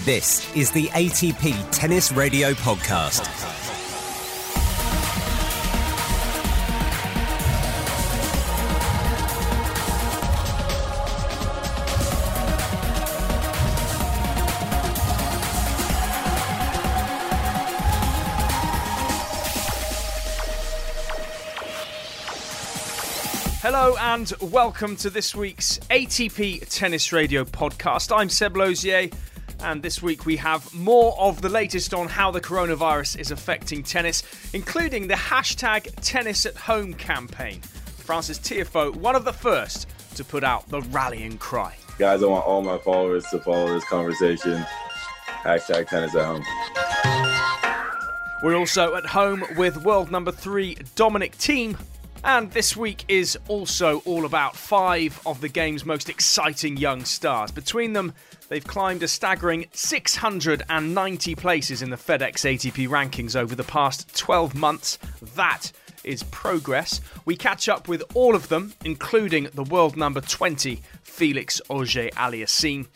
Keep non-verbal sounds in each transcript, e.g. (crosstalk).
This is the ATP Tennis Radio Podcast. Hello and welcome to this week's ATP Tennis Radio podcast. I'm Seb Lozier, and this week we have more of the latest on how the coronavirus is affecting tennis, including the hashtag Tennis at Home campaign. Frances Tiafoe, one of the first to put out the rallying cry. Guys, I want all my followers to follow this conversation. Hashtag tennis at home. We're also at home with world number three Dominic Thiem and this week is also all about five of the game's most exciting young stars. Between them, they've climbed a staggering 690 places in the FedEx ATP rankings over the past 12 months. That is progress. We catch up with all of them, including the world number 20, Felix Auger Aliassime.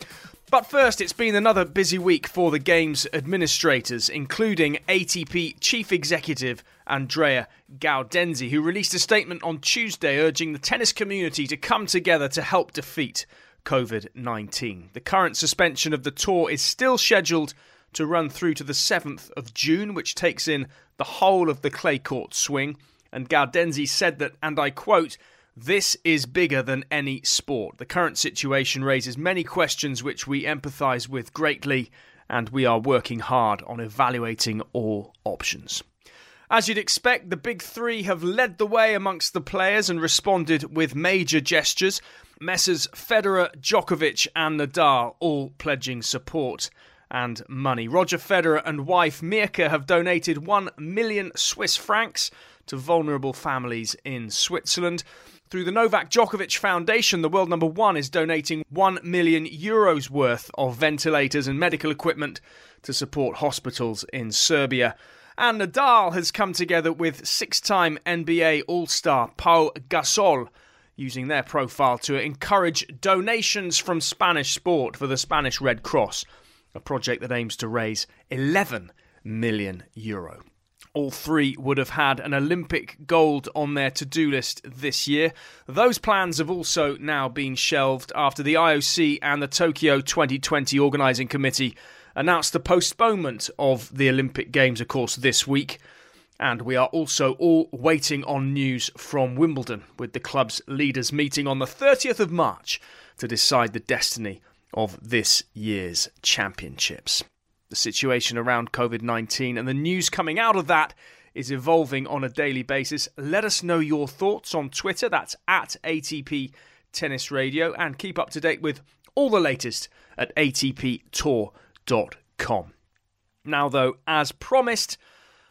But first, it's been another busy week for the game's administrators, including ATP Chief Executive Andrea Gaudenzi, who released a statement on Tuesday urging the tennis community to come together to help defeat COVID 19. The current suspension of the tour is still scheduled to run through to the 7th of June, which takes in the whole of the clay court swing. And Gaudenzi said that, and I quote, this is bigger than any sport. The current situation raises many questions which we empathise with greatly, and we are working hard on evaluating all options. As you'd expect, the big three have led the way amongst the players and responded with major gestures. Messrs Federer, Djokovic, and Nadal all pledging support and money. Roger Federer and wife Mirka have donated 1 million Swiss francs to vulnerable families in Switzerland. Through the Novak Djokovic Foundation, the world number one is donating 1 million euros worth of ventilators and medical equipment to support hospitals in Serbia. And Nadal has come together with six time NBA All Star Pau Gasol, using their profile to encourage donations from Spanish sport for the Spanish Red Cross, a project that aims to raise 11 million euro. All three would have had an Olympic gold on their to do list this year. Those plans have also now been shelved after the IOC and the Tokyo 2020 Organising Committee announced the postponement of the Olympic Games, of course, this week. And we are also all waiting on news from Wimbledon, with the club's leaders meeting on the 30th of March to decide the destiny of this year's championships. The situation around COVID 19 and the news coming out of that is evolving on a daily basis. Let us know your thoughts on Twitter, that's at ATP Tennis Radio, and keep up to date with all the latest at ATP Tour com. Now, though, as promised,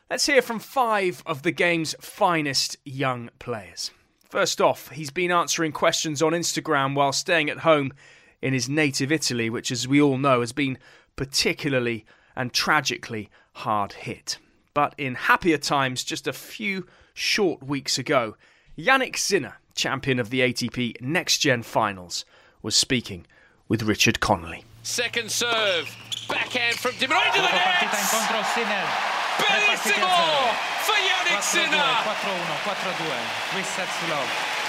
let's hear from five of the game's finest young players. First off, he's been answering questions on Instagram while staying at home in his native Italy, which, as we all know, has been particularly and tragically hard hit. But in happier times, just a few short weeks ago, Jannik Sinner, champion of the ATP Next Gen Finals, was speaking with Richard Connolly. Second serve. Backhand from De Minaur to the net. Bellissimo for Jannik Sinner.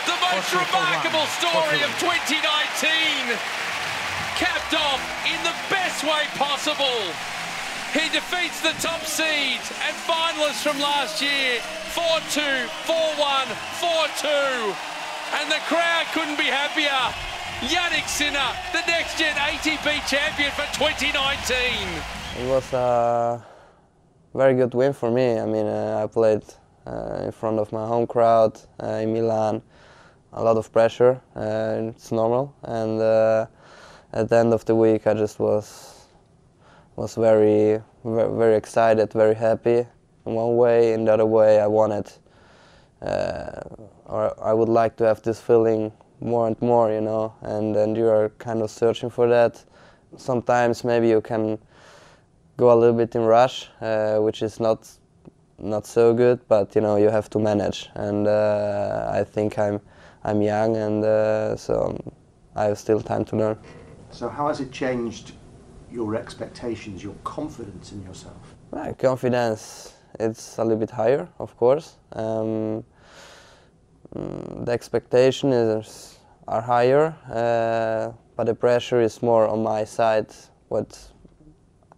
The most remarkable story of 2019. Capped off in the best way possible. He defeats the top seeds and finalists from last year 4-2, 4-1, 4-2. And the crowd couldn't be happier. Jannik Sinner, the next gen ATP champion for 2019. It was a very good win for me. I mean, uh, I played uh, in front of my home crowd uh, in Milan. A lot of pressure, uh, it's normal. And uh, at the end of the week, I just was was very, very, very excited, very happy. In one way, in the other way, I wanted, uh, or I would like to have this feeling more and more, you know, and then you are kind of searching for that. Sometimes maybe you can go a little bit in rush, uh, which is not not so good, but you know you have to manage. And uh, I think I'm I'm young, and uh, so I have still time to learn. So how has it changed your expectations, your confidence in yourself? Confidence, it's a little bit higher, of course. Um, mm, the expectation is are higher, uh, but the pressure is more on my side. What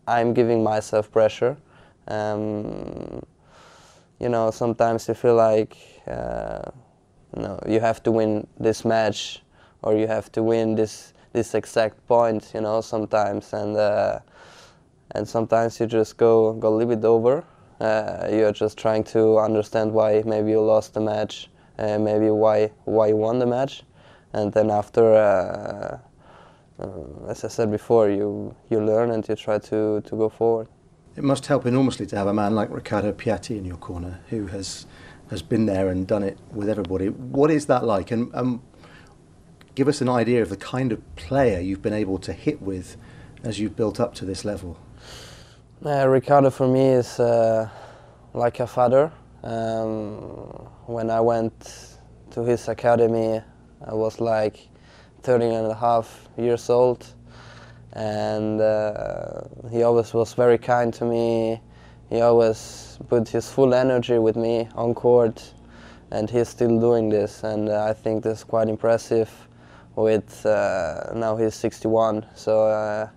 I'm giving myself pressure. Um, you know, sometimes you feel like uh, you know you have to win this match or you have to win this this exact point. You know, sometimes and uh, and sometimes you just go go a little bit over. Uh, you're just trying to understand why maybe you lost the match, maybe why why you won the match, and then after. Uh, uh, as I said before, you, you learn and you try to, to go forward. It must help enormously to have a man like Riccardo Piatti in your corner who has has been there and done it with everybody. What is that like? And um, give us an idea of the kind of player you've been able to hit with as you've built up to this level. Uh, Riccardo for me is uh, like a father. Um, when I went to his academy, I was like 13 and a half years old and uh, he always was very kind to me. He always put his full energy with me on court, and he's still doing this. And uh, I think that's quite impressive. With uh, now he's 61, so uh,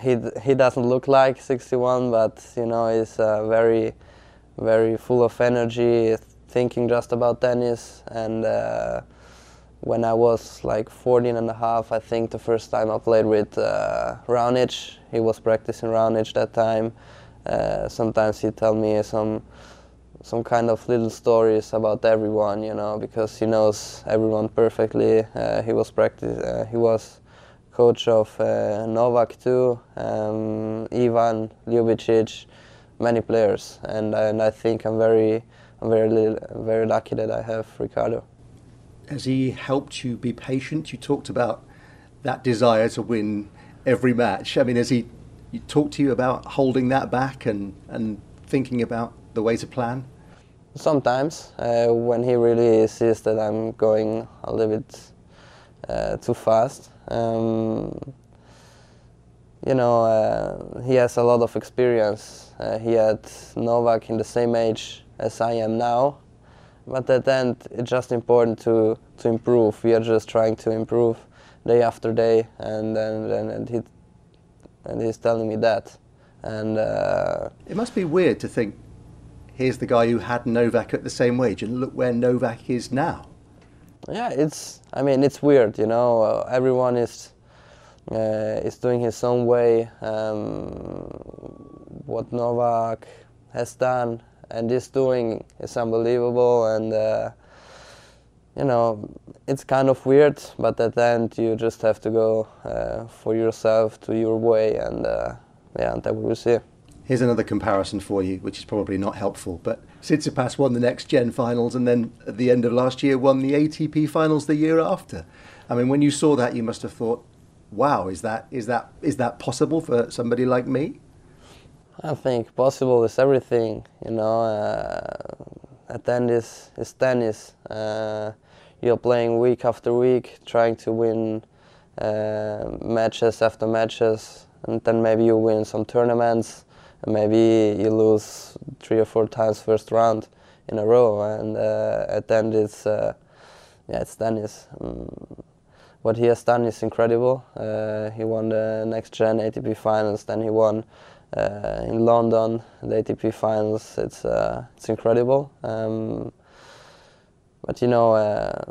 he he doesn't look like 61, but you know he's uh, very very full of energy, thinking just about tennis and uh, when I was like 14 and a half, I think the first time I played with uh, Raonic, he was practicing Raonic that time. Uh, sometimes he tell me some some kind of little stories about everyone, you know, because he knows everyone perfectly. Uh, he was practice, uh, he was coach of uh, Novak too, um, Ivan Ljubicic, many players, and and I think I'm very I'm very very lucky that I have Riccardo. has he helped you be patient? You talked about that desire to win every match. I mean, has he, talked to you about holding that back and, and thinking about the way to plan? Sometimes, uh, when he really sees that I'm going a little bit uh, too fast. Um, you know, uh, he has a lot of experience. Uh, he had Novak in the same age as I am now, but at the end it's just important to to improve. We are just trying to improve day after day. And and and, and he and he's telling me that. And uh, it must be weird to think here's the guy who had Novak at the same wage and look where Novak is now. Yeah it's I mean it's weird you know. Uh, everyone is uh, is doing his own way um, what Novak has done. And is doing is unbelievable. And uh, you know it's kind of weird but at the end you just have to go uh, for yourself to your way. And uh, yeah and then we will see. Here's another comparison for you which is probably not helpful but Tsitsipas won the next gen finals and then at the end of last year won the ATP finals the year after. I mean when you saw that you must have thought wow is that is that is that possible for somebody like me I think possible is everything. You know, uh, at the end is is tennis. Uh, you're playing week after week, trying to win uh, matches after matches, and then maybe you win some tournaments, and maybe you lose three or four times first round in a row. And uh, at the end, it's uh, yeah, it's tennis. Um, what he has done is incredible. Uh, he won the next gen ATP finals, then he won uh, in London, the ATP finals. It's uh, it's incredible. Um, but you know, uh,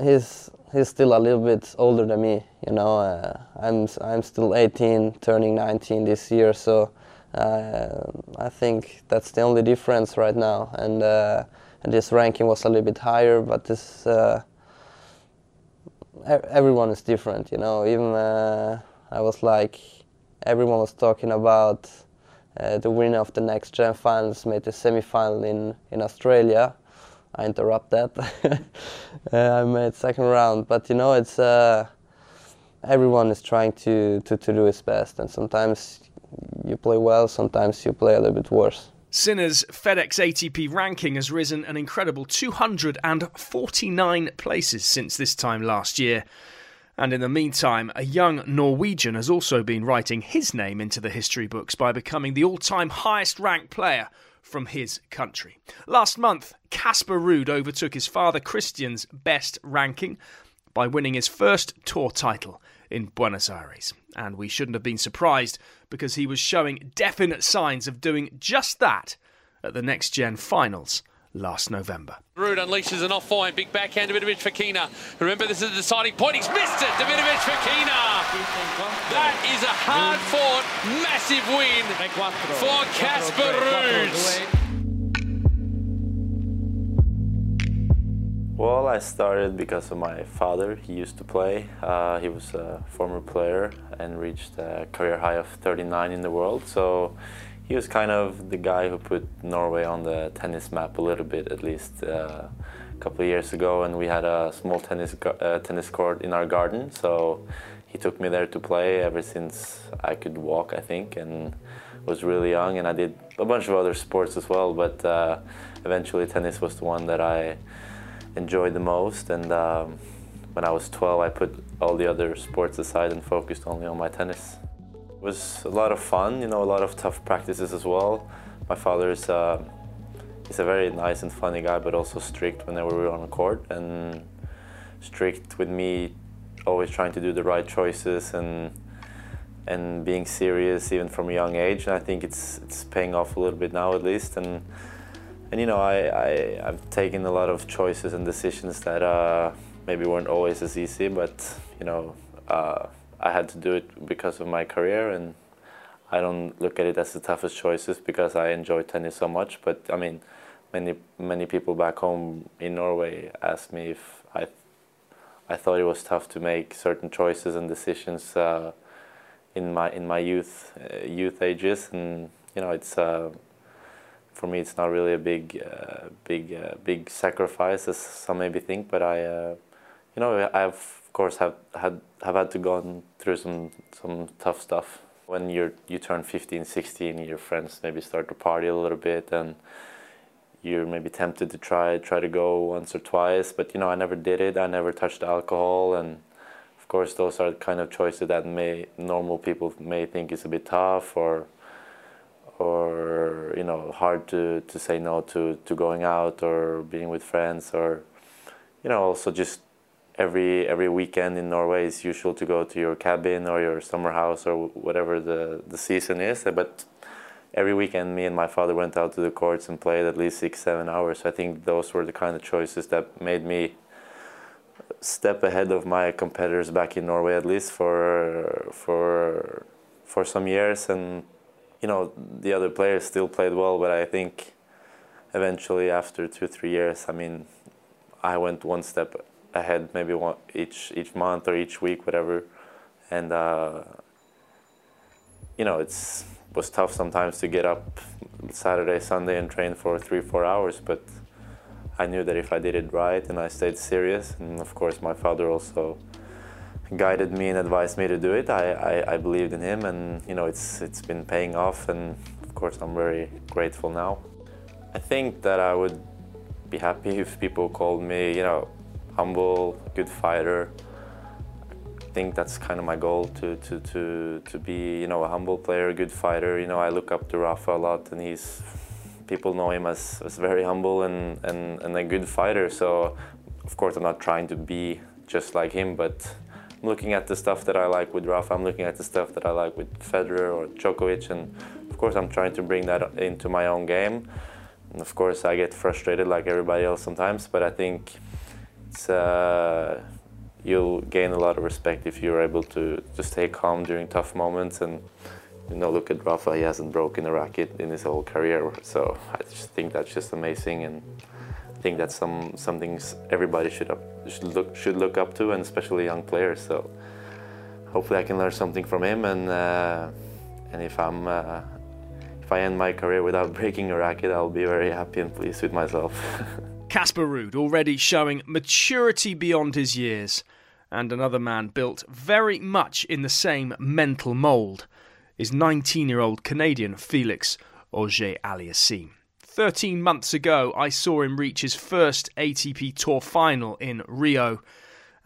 he's he's still a little bit older than me. You know, uh, I'm I'm still 18, turning 19 this year. So uh, I think that's the only difference right now. And and this ranking was a little bit higher, but this everyone is different. You know, even I was like everyone was talking about uh, the winner of the next gen finals made the semi-final in, in Australia. I interrupt that. (laughs) uh, I made second round, but you know it's uh, everyone is trying to, to, to do his best, and sometimes you play well, sometimes you play a little bit worse. Sinner's FedEx ATP ranking has risen an incredible 249 places since this time last year. And in the meantime, a young Norwegian has also been writing his name into the history books by becoming the all time highest ranked player from his country. Last month, Casper Ruud overtook his father Christian's best ranking by winning his first tour title in Buenos Aires. And we shouldn't have been surprised because he was showing definite signs of doing just that at the next gen finals last November. Ruud unleashes an off-fine, big backhand to Davidovich Fokina. Remember, this is a deciding point. He's missed it, Davidovich Fokina. That is a hard-fought, massive win for Casper Ruud. Well, I started because of my father. He used to play. Uh, he was a former player and reached a career high of 39 in the world. So he was kind of the guy who put Norway on the tennis map a little bit, at least uh, a couple of years ago. And we had a small tennis uh, tennis court in our garden, so he took me there to play ever since I could walk, I think, and was really young. And I did a bunch of other sports as well, but uh, eventually tennis was the one that I enjoyed the most. And um, when I was 12, I put all the other sports aside and focused only on my tennis. It was a lot of fun, you know, a lot of tough practices as well. My father is uh, he's a very nice and funny guy, but also strict whenever we were on court, and strict with me, always trying to do the right choices and and being serious even from a young age. And I think it's it's paying off a little bit now at least. And and you know, I, I I've taken a lot of choices and decisions that uh, maybe weren't always as easy, but you know. Uh, I had to do it because of my career, and I don't look at it as the toughest choices because I enjoy tennis so much. But I mean, many many people back home in Norway asked me if I I thought it was tough to make certain choices and decisions uh, in my in my youth uh, youth ages, and you know it's. Uh, for me, it's not really a big, uh, big, uh, big sacrifice as some maybe think. But I, uh, you know, I've of course have had have had to go through some some tough stuff. When you're you turn 15, 16, your friends maybe start to party a little bit, and you're maybe tempted to try try to go once or twice. But you know, I never did it. I never touched alcohol, and of course, those are kind of choices that may normal people may think is a bit tough or or you know hard to, to say no to, to going out or being with friends or you know also just every every weekend in Norway it's usual to go to your cabin or your summer house or whatever the the season is. But every weekend, me and my father went out to the courts and played at least six seven hours. So I think those were the kind of choices that made me step ahead of my competitors back in Norway at least for for for some years and you know the other players still played well but I think eventually after two three years I mean I went one step ahead maybe one each each month or each week whatever. And uh, you know it's was tough sometimes to get up Saturday Sunday and train for three four hours but I knew that if I did it right and I stayed serious and of course my father also guided me and advised me to do it I, I, I believed in him and you know it's it's been paying off and of course I'm very grateful now I think that I would be happy (laughs) if people called me you know humble, good fighter. I think that's kind of my goal to, to, to, to be, you know, a humble player, a good fighter. You know, I look up to Rafa a lot and he's, people know him as, as very humble and, and, and a good fighter. So, of course, I'm not trying to be just like him, but looking at the stuff that I like with Rafa, I'm looking at the stuff that I like with Federer or Djokovic, and of course, I'm trying to bring that into my own game. And of course, I get frustrated like everybody else sometimes, but I think it's uh, you'll gain a lot of respect if you're able to just stay calm during tough moments and you know look at Rafa he hasn't broken a racket in his whole career so I just think that's just amazing and think that's some some things everybody should up, should look should look up to and especially young players so hopefully I can learn something from him and uh, and if I'm uh, if I end my career without (laughs) breaking a racket I'll be very happy and pleased with myself (laughs) Casper Ruud already showing maturity beyond his years, and another man built very much in the same mental mould is 19 year old Canadian Felix Auger Aliassime. 13 months ago, I saw him reach his first ATP Tour final in Rio,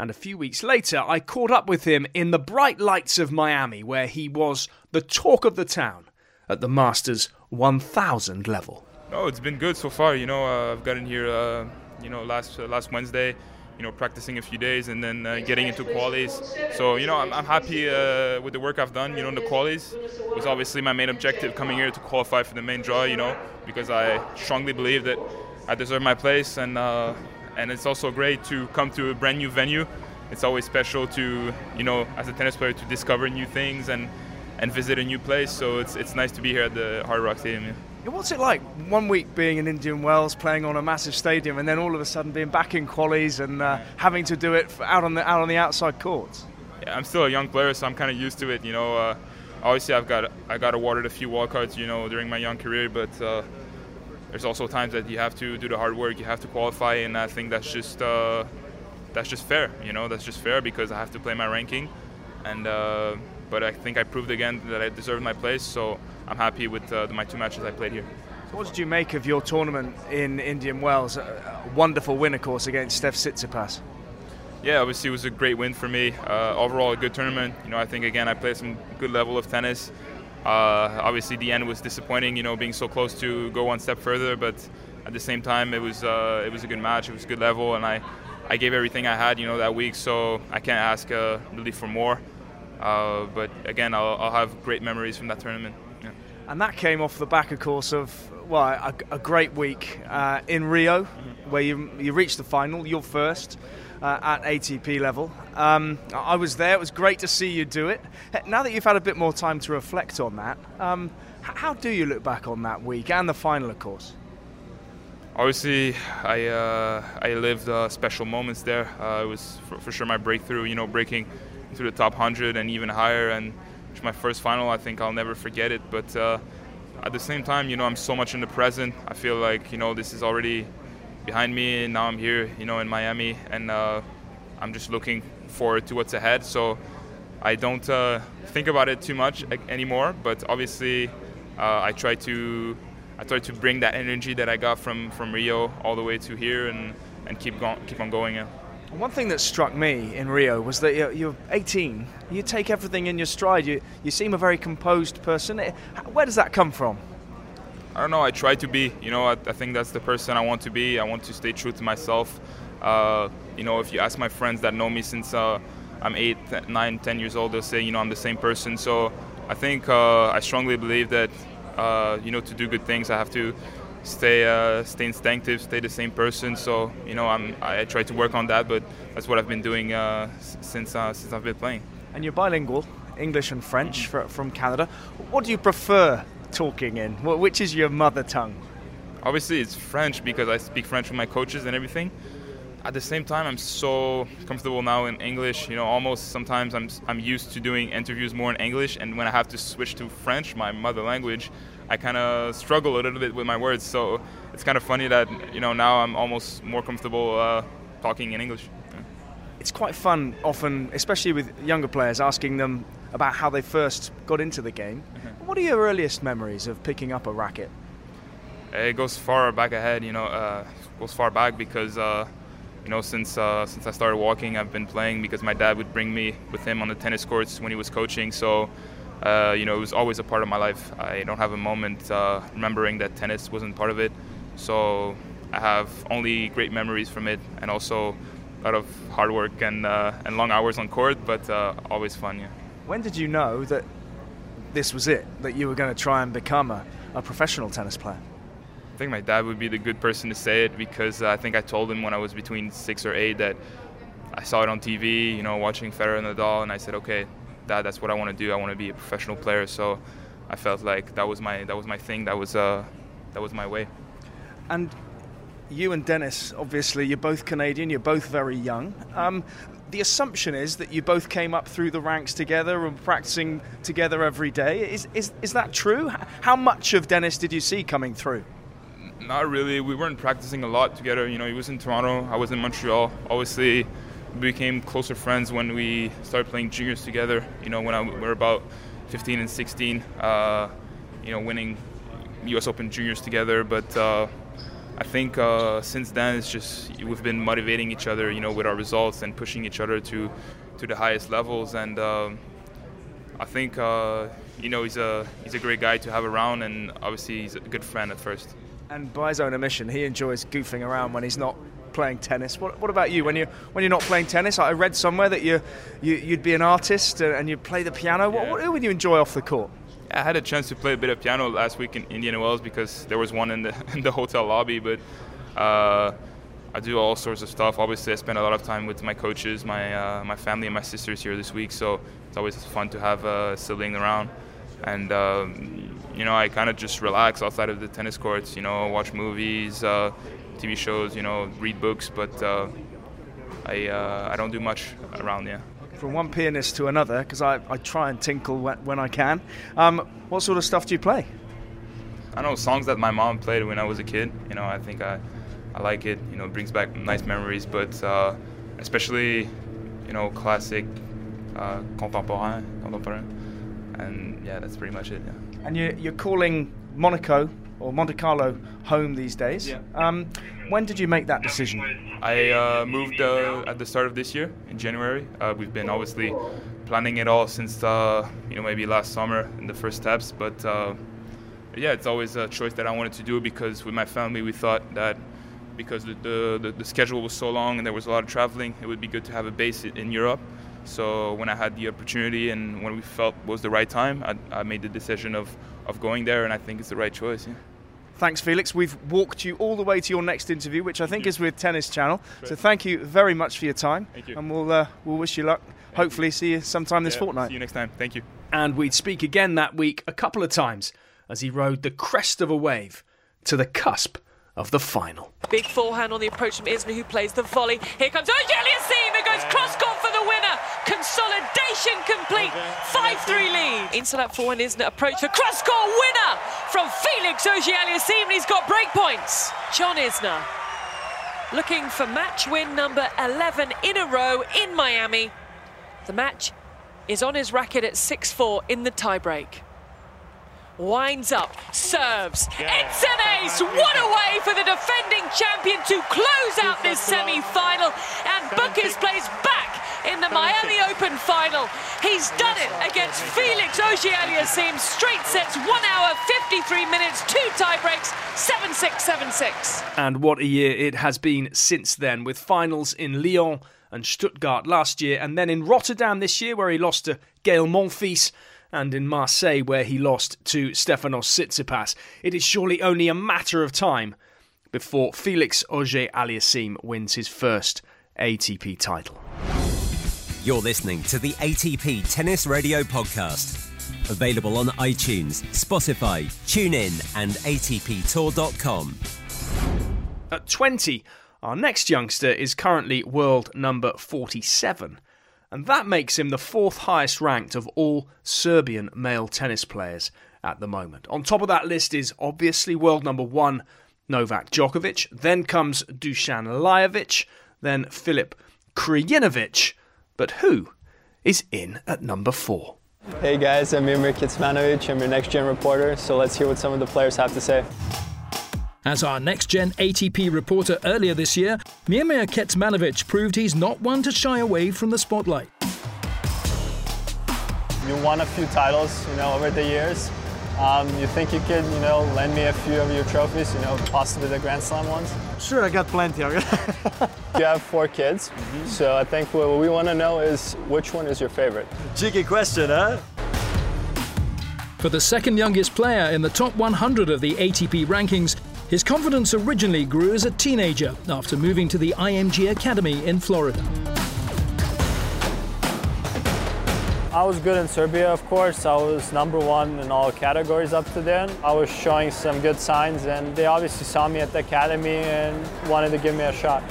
And a few weeks later, I caught up with him in the bright lights of Miami, where he was the talk of the town at the Masters 1000 level. Oh, it's been good so far. You know, uh, I've gotten here, uh, you know, last uh, last Wednesday. You know, practicing a few days and then uh, getting into qualies. So, you know, I'm, I'm happy uh, with the work I've done. You know, in the qualies it was obviously my main objective coming here to qualify for the main draw. You know, because I strongly believe that I deserve my place, and uh, and it's also great to come to a brand new venue. It's always special to, you know, as a tennis player, to discover new things and and visit a new place. So it's it's nice to be here at the Hard Rock Stadium. Yeah. What's it like one week being in Indian Wells, playing on a massive stadium, and then all of a sudden being back in qualies and uh, having to do it out on the out on the outside courts? Yeah, I'm still a young player, so I'm kind of used to it. You know, uh, obviously I've got I got awarded a few wildcards, you know, during my young career, but uh, there's also times that you have to do the hard work, you have to qualify, and I think that's just uh, that's just fair. You know, that's just fair because I have to play my ranking, and uh, but I think I proved again that I deserved my place. So I'm happy with uh, my two matches I played here. So what did you make of your tournament in Indian Wells? A wonderful win, of course, against Steph Tsitsipas. Yeah, obviously it was a great win for me. Uh, overall, a good tournament. You know, I think again I played some good level of tennis. Uh, obviously, the end was disappointing. You know, being so close to go one step further, but at the same time, it was uh, it was a good match. It was a good level, and I I gave everything I had. You know, that week, so I can't ask uh, really for more. Uh, but again, I'll, I'll, have great memories from that tournament. Yeah. And that came off the back, of course, of well, a, a great week uh, in Rio, mm-hmm. where you you reached the final, your first. Uh, at ATP level. Um, I was there. It was great to see you do it. Now that you've had a bit more time to reflect on that, um, how do you look back on that week and the final, of course? Obviously, I uh, I lived uh, special moments there. Uh, it was for, for, sure my breakthrough. You know, breaking into the top 100 and even higher, and it's my first final. I think I'll never forget it. But uh, at the same time, you know, I'm so much in the present. I feel like you know this is already behind me, and now I'm here, you know, in Miami, and uh, I'm just looking forward to what's ahead. So I don't uh, think about it too much anymore. But obviously, uh, I try to I try to bring that energy that I got from, from Rio all the way to here, and, and keep going, keep on going. Yeah. One thing that struck me in Rio was that you're, you're 18. You take everything in your stride. You you seem a very composed person. Where does that come from? I don't know. I try to be. You know, I, I, think that's the person I want to be. I want to stay true to myself. Uh, you know, if you ask my friends that know me since uh, I'm eight, nine, ten years old, they'll say, you know, I'm the same person. So I think uh, I strongly believe that, uh, you know, to do good things, I have to stay uh, stay instinctive, stay the same person. So you know, I'm I try to work on that, but that's what I've been doing uh, since since I've been playing. And you're bilingual, English and French mm-hmm. from Canada. What do you prefer talking in? Which is your mother tongue? Obviously, it's French because I speak French with my coaches and everything. At the same time, I'm so comfortable now in English. You know, almost sometimes I'm I'm used to doing interviews more in English, and when I have to switch to French, my mother language, I kind of struggle a little bit with my words. So it's kind of funny that you know now I'm almost more comfortable uh, talking in English. Yeah. It's quite fun, often, especially with younger players, asking them about how they first got into the game. Mm-hmm. What are your earliest memories of picking up a racket? It goes far back ahead, you know, uh, goes far back because, uh, you know, since uh, since I started walking, I've been playing because my dad would bring me with him on the tennis courts when he was coaching. So, uh, you know, it was always a part of my life. I don't have a moment uh, remembering that tennis wasn't part of it. So, I have only great memories from it, and also a lot of hard work and uh, and long hours on court, but always fun. Yeah. When did you know that this was it, that you were going to try and become a, a professional tennis player? I think my dad would be the good person to say it because I think I told him when I was between six or eight that I saw it on TV, you know, watching Federer and Nadal, and I said, okay, dad, that's what I want to do. I want to be a professional player. So I felt like that was my that was my thing. That was uh, that was my way. And you and Denis, obviously, you're both Canadian. You're both very young. Um, the assumption is that you both came up through the ranks together and practicing together every day. Is, is, is that true? How much of Denis did you see coming through? Not really. We weren't practicing a lot together. You know, he was in Toronto, I was in Montreal. Obviously, became closer friends when we started playing juniors together. You know, when I, we were about 15 and 16, uh, you know, winning U.S. Open juniors together. But uh, I think uh, since then it's just we've been motivating each other, you know, with our results and pushing each other to to the highest levels. And um, I think uh, you know he's a he's a great guy to have around, and obviously he's a good friend at first. And by his own admission, he enjoys goofing around when he's not playing tennis. What, what about you? When you when you're not playing tennis, I read somewhere that you, you would be an artist and you'd play the piano. What, what would you enjoy off the court? I had a chance to play a bit of piano last week in Indian Wells because there was one in the (laughs) in the hotel lobby. But uh, I do all sorts of stuff. Obviously, I spend a lot of time with my coaches, my uh, my family, and my sisters here this week. So it's always fun to have a sibling around. And um, you know, I kind of just relax outside of the tennis courts. You know, watch movies, uh, TV shows. You know, read books. But uh, I uh, I don't do much around. Yeah from one pianist to another because I, I try and tinkle when, when I can. Um, what sort of stuff do you play? I know songs that my mom played when I was a kid. You know, I think I, I like it. You know, it brings back nice memories. But uh, especially, you know, classic, uh, contemporain, contemporain, and yeah, that's pretty much it. Yeah. And you, you're calling Monaco or Monte Carlo home these days. Yeah. Um, when did you make that decision? I uh, moved uh, at the start of this year in January. Uh, we've been obviously planning it all since uh, you know maybe last summer in the first steps, but uh, yeah, it's always a choice that I wanted to do because with my family we thought that because the, the, the schedule was so long and there was a lot of traveling, it would be good to have a base in Europe. So when I had the opportunity and when we felt was the right time, I, I made the decision of, of going there, and I think it's the right choice. Yeah. Thanks, Felix. We've walked you all the way to your next interview, which I think is with Tennis Channel. So thank you very much for your time. Thank you. And we'll, uh, we'll wish you luck. Thank Hopefully, you. see you sometime this Yeah, fortnight. See you next time. Thank you. And we'd speak again that week a couple of times as he rode the crest of a wave to the cusp of the final. Big forehand on the approach from Isner, who plays the volley. Here comes Auger-Aliassime, who goes cross court for the winner. Consolidation complete. 5 3 lead. Into that forehand, Isner approach the cross court winner from Felix Auger-Aliassime, and he's got break points. John Isner looking for match win number 11 in a row in Miami. The match is on his racket at 6 4 in the tiebreak winds up, serves. It's an ace! What a way for the defending champion to close out this semi-final and book his place back in the Miami Open final. He's done it against Felix Auger-Aliassime. Straight sets, 1 hour, 53 minutes, two tiebreaks, 7-6, 7-6. And what a year it has been since then, with finals in Lyon and Stuttgart last year, and then in Rotterdam this year, where he lost to Gael Monfils and in Marseille, where he lost to Stefanos Tsitsipas. It is surely only a matter of time before Felix Auger Aliassime wins his first ATP title. You're listening to the ATP Tennis Radio Podcast. Available on iTunes, Spotify, TuneIn, and ATPTour.com. At 20, our next youngster is currently world number 47 and that makes him the fourth highest ranked of all Serbian male tennis players at the moment. On top of that list is obviously world number one, Novak Djokovic, then comes Dusan Lajovic, then Filip Krajinovic. But who is in at number four? Hey guys, I'm Miomir Kecmanovic. I'm your next gen reporter, so let's hear what some of the players have to say. As our next gen ATP reporter earlier this year, Miomir Kecmanovic proved he's not one to shy away from the spotlight. You won a few titles, you know, over the years. Um, you think you could, you know, lend me a few of your trophies, you know, possibly the Grand Slam ones? Sure, I got plenty. (laughs) you have four kids, mm-hmm. so I think what we want to know is which one is your favorite? Cheeky question, huh? For the second youngest player in the top 100 of the ATP rankings, his confidence originally grew as a teenager after moving to the IMG Academy in Florida. I was good in Serbia, of course. I was number one in all categories up to then. I was showing some good signs, and they obviously saw me at the academy and wanted to give me a shot.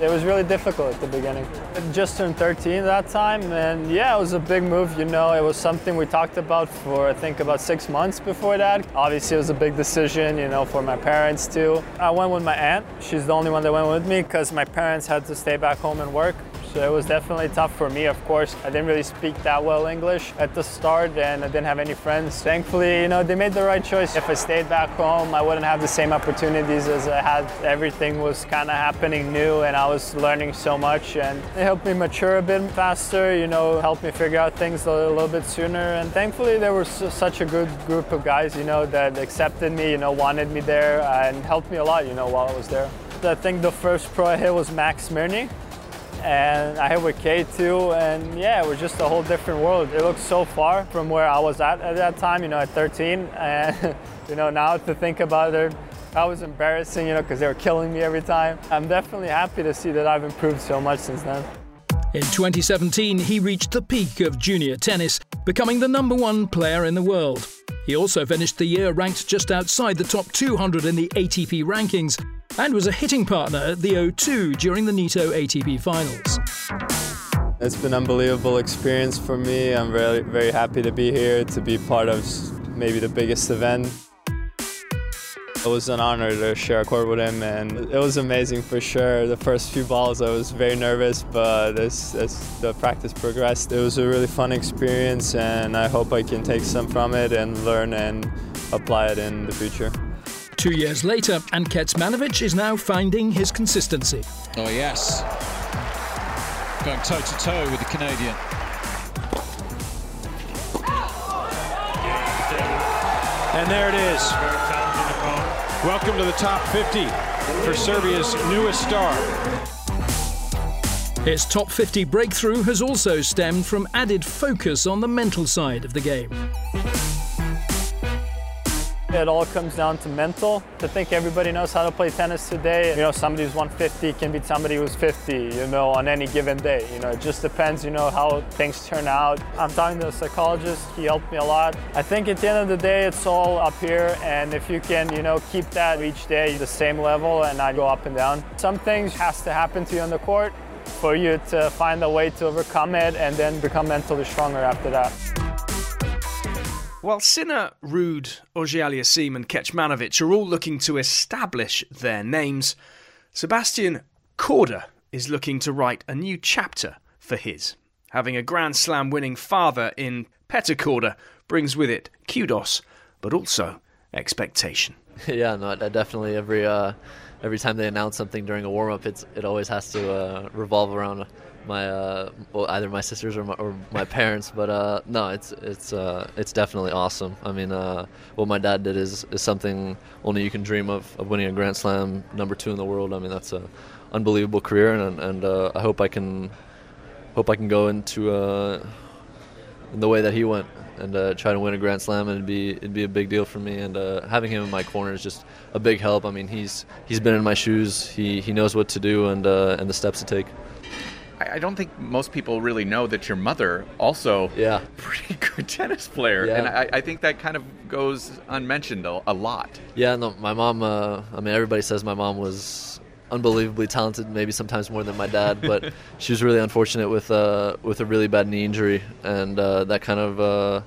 It was really difficult at the beginning. I just turned 13 that time, and yeah, it was a big move. You know, it was something we talked about for I think about six months before that. Obviously, it was a big decision, you know, for my parents too. I went with my aunt. She's the only one that went with me because my parents had to stay back home and work. So it was definitely tough for me, of course. I didn't really speak that well English at the start and I didn't have any friends. Thankfully, you know, they made the right choice. If I stayed back home, I wouldn't have the same opportunities as I had. Everything was kind of happening new and I was learning so much and it helped me mature a bit faster, you know, helped me figure out things a little bit sooner. And thankfully, there was such a good group of guys, you know, that accepted me, you know, wanted me there and helped me a lot, you know, while I was there. I think the first pro I hit was Max Mirny and I hit with K2 and yeah, it was just a whole different world. It looked so far from where I was at at that time, you know, at 13 (laughs) and you know, now to think about it, that was embarrassing, you know, because they were killing me every time. I'm definitely happy to see that I've improved so much since then. In 2017, he reached the peak of junior tennis, becoming the number one player in the world. He also finished the year ranked just outside the top 200 in the ATP rankings and was a hitting partner at the O2 during the Nitto ATP finals. It's been an unbelievable experience for me. I'm very, very happy to be here, to be part of maybe the biggest event. It was an honor to share a court with him, and it was amazing for sure. The first few balls, I was very nervous, but as, as the practice progressed, it was a really fun experience, and I hope I can take some from it and learn and apply it in the future. Two years later, and Kecmanovic is now finding his consistency. Oh, yes. Going toe to toe with the Canadian. And there it is. Welcome to the top 50 for Serbia's newest star. His top 50 breakthrough has also stemmed from added focus on the mental side of the game. It all comes down to mental. I think everybody knows how to play tennis today. You know, somebody who's 150 can beat somebody who's 50, you know, on any given day. You know, it just depends, you know, how things turn out. I'm talking to a psychologist. He helped me a lot. I think at the end of the day, it's all up here. And if you can, you know, keep that each day the same level and not go up and down. Some things has to happen to you on the court for you to find a way to overcome it and then become mentally stronger after that. While Sinner, Ruud, Auger-Aliassime and Kecmanovic are all looking to establish their names, Sebastian Korda is looking to write a new chapter for his. Having a Grand Slam winning father in Petr Korda brings with it kudos, but also expectation. (laughs) yeah, no, definitely every uh, every time they announce something during a warm up, it always has to uh, revolve around my uh, well, either my sisters or my, or my parents. But uh, no, it's it's uh, it's definitely awesome. I mean, uh, what my dad did is, is something only you can dream of, of winning a Grand Slam, number two in the world. I mean, that's a unbelievable career, and and uh, I hope I can hope I can go into uh, in the way that he went and uh, try to win a Grand Slam, and it'd be it'd be a big deal for me. And uh, having him in my corner is just a big help. I mean, he's he's been in my shoes. He he knows what to do and uh, and the steps to take. I don't think most people really know that your mother also yeah (laughs) pretty good tennis player, Yeah. and I, I think that kind of goes unmentioned a, a lot. Yeah, no, my mom. Uh, I mean, everybody says my mom was unbelievably talented, maybe sometimes more than my dad, (laughs) but she was really unfortunate with uh, with a really bad knee injury, and uh, that kind of uh,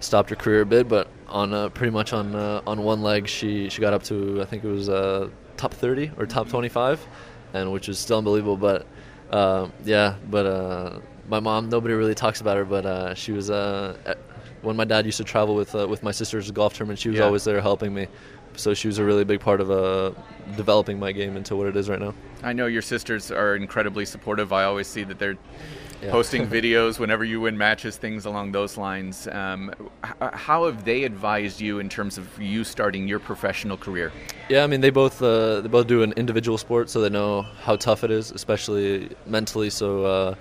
stopped her career a bit. But on uh, pretty much on uh, on one leg, she she got up to I think it was uh, top 30 or top 25, and which is still unbelievable. But uh, yeah, but uh, my mom, nobody really talks about her, but uh, she was uh, when my dad used to travel with uh, with my sister's golf tournament. She was Yeah. always there helping me, so she was a really big part of uh, developing my game into what it is right now. I know your sisters are incredibly supportive. I always see that they're Yeah. posting videos whenever you win matches, things along those lines. Um, h- how have they advised you in terms of you starting your professional career? Yeah, I mean they both uh, they both do an individual sport, so they know how tough it is, especially mentally. So uh,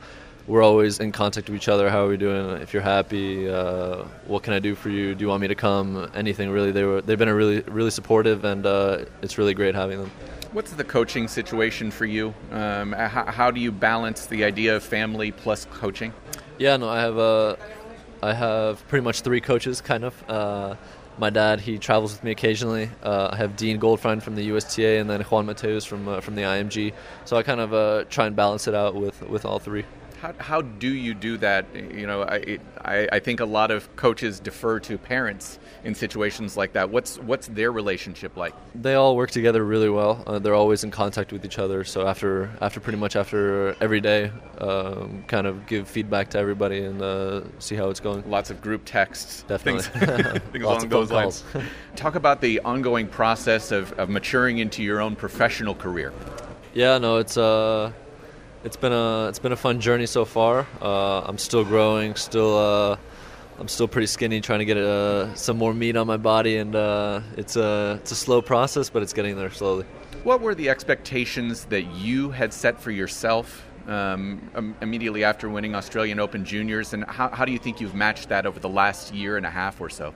we're always in contact with each other. How are we doing? If you're happy, uh, what can I do for you? Do you want me to come? Anything really? They were they've been a really really supportive, and uh, it's really great having them. What's the coaching situation for you? Um, how, how do you balance the idea of family plus coaching? Yeah, no, I have uh, I have pretty much three coaches, kind of. Uh, my dad, he travels with me occasionally. Uh, I have Dean Goldfine from the USTA, and then Juan Mateus from uh, from the IMG. So I kind of uh, try and balance it out with with all three. How, how do you do that? You know, I, I, I think a lot of coaches defer to parents in situations like that. What's what's their relationship like? They all work together really well. Uh, they're always in contact with each other. So after after pretty much after every day, um, kind of give feedback to everybody and uh, see how it's going. Lots of group texts, definitely. things, (laughs) (laughs) things along those lines. (laughs) Talk about the ongoing process of, of maturing into your own professional career. Yeah, no, it's uh, it's been a it's been a fun journey so far. Uh, I'm still growing, still uh, I'm still pretty skinny, trying to get uh, some more meat on my body, and uh, it's a it's a slow process, but it's getting there slowly. What were the expectations that you had set for yourself um, immediately after winning Australian Open Juniors, and how, how do you think you've matched that over the last year and a half or so?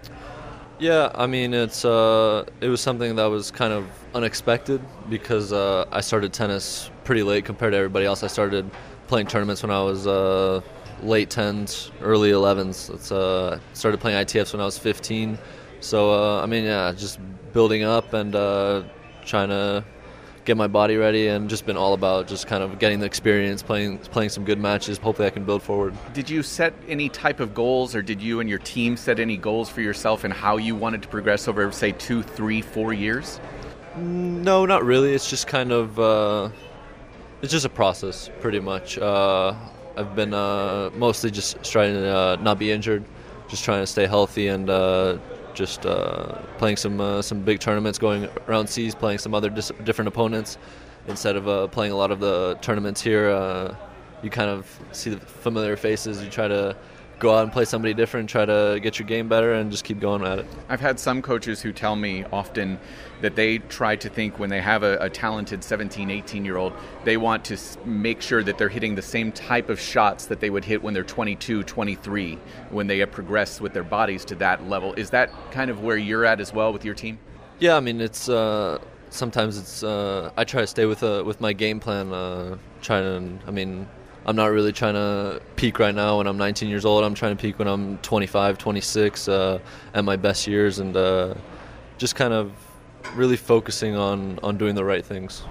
Yeah, I mean it's uh, it was something that was kind of unexpected because uh, I started tennis pretty late compared to everybody else. I started playing tournaments when I was uh, late tens, early 11s. It's uh, started playing ITFs when I was 15. So uh, I mean, yeah, just building up and uh, trying to get my body ready and just been all about just kind of getting the experience, playing playing some good matches. Hopefully, I can build forward. Did you set any type of goals, or did you and your team set any goals for yourself and how you wanted to progress over, say, two, three, four years? No, not really. It's just kind of uh, it's just a process, pretty much. Uh, I've been uh, mostly just trying to uh, not be injured, just trying to stay healthy and uh, just uh, playing some uh, some big tournaments, going around seas, playing some other dis- different opponents instead of uh, playing a lot of the tournaments here. Uh, you kind of see the familiar faces. You try to go out and play somebody different, try to get your game better, and just keep going at it. I've had some coaches who tell me often that they try to think when they have a, a, talented 17, 18 year old, they want to make sure that they're hitting the same type of shots that they would hit when they're 22, 23, when they have progressed with their bodies to that level. Is that kind of where you're at as well with your team? Yeah, I mean, it's. Uh, sometimes it's uh, I try to stay with uh, with my game plan. Uh, trying to, I mean, I'm not really trying to peak right now when I'm 19 years old. I'm trying to peak when I'm 25, 26, uh, at my best years, and uh, just kind of really focusing on, on doing the right things.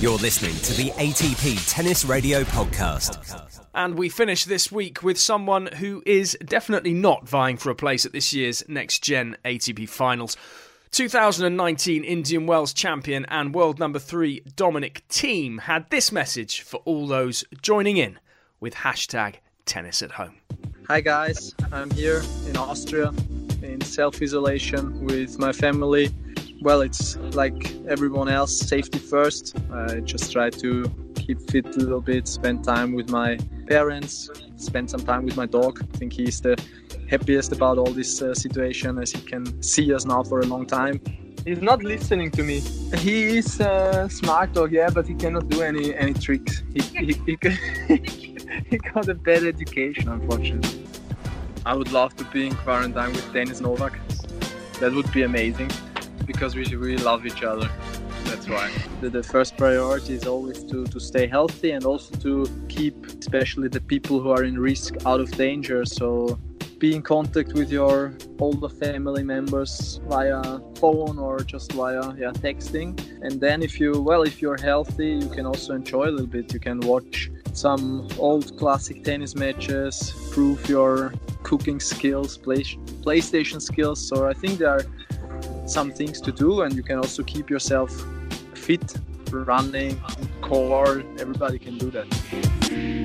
You're listening to the ATP Tennis Radio Podcast. And we finish this week with someone who is definitely not vying for a place at this year's Next Gen ATP Finals. 2019 Indian Wells champion and world number three Dominic Thiem had this message for all those joining in with hashtag tennis at home. Hi guys, I'm here in Austria in self isolation with my family. Well, it's like everyone else, safety first. I just try to keep fit a little bit, spend time with my parents, spend some time with my dog. I think he's the happiest about all this uh, situation as he can see us now for a long time. He's not listening to me. He is a smart dog, yeah, but he cannot do any any tricks. He, he, he, (laughs) he got a bad education, unfortunately. I would love to be in quarantine with Dennis Novak. That would be amazing because we really love each other. That's why. The, the, first priority is always to, to stay healthy and also to keep, especially the people who are in risk, out of danger. So be in contact with your older family members via phone or just via yeah, texting. And then if you well if you're healthy, you can also enjoy a little bit. You can watch some old classic tennis matches, prove your cooking skills, play, PlayStation skills. So I think there are some things to do, and you can also keep yourself fit, running, core. Everybody can do that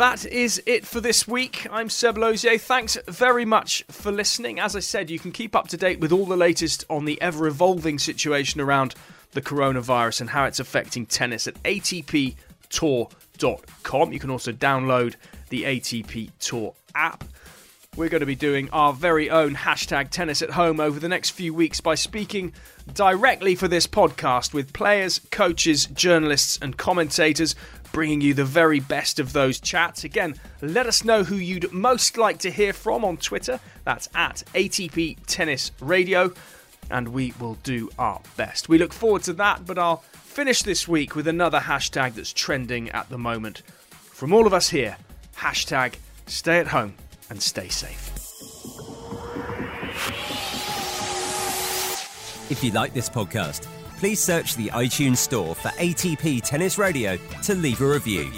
that is it for this week. I'm Seb Lozier. Thanks very much for listening. As I said, you can keep up to date with all the latest on the ever evolving situation around the coronavirus and how it's affecting tennis at atptour.com. You can also download the ATP Tour app. We're going to be doing our very own hashtag tennis at home over the next few weeks by speaking directly for this podcast with players, coaches, journalists, and commentators bringing you the very best of those chats. Again, let us know who you'd most like to hear from on Twitter. That's at ATP Tennis Radio, and we will do our best. We look forward to that, but I'll finish this week with another hashtag that's trending at the moment. From all of us here, hashtag stay at home and stay safe. If you like this podcast, please search the iTunes Store for ATP Tennis Radio to leave a review.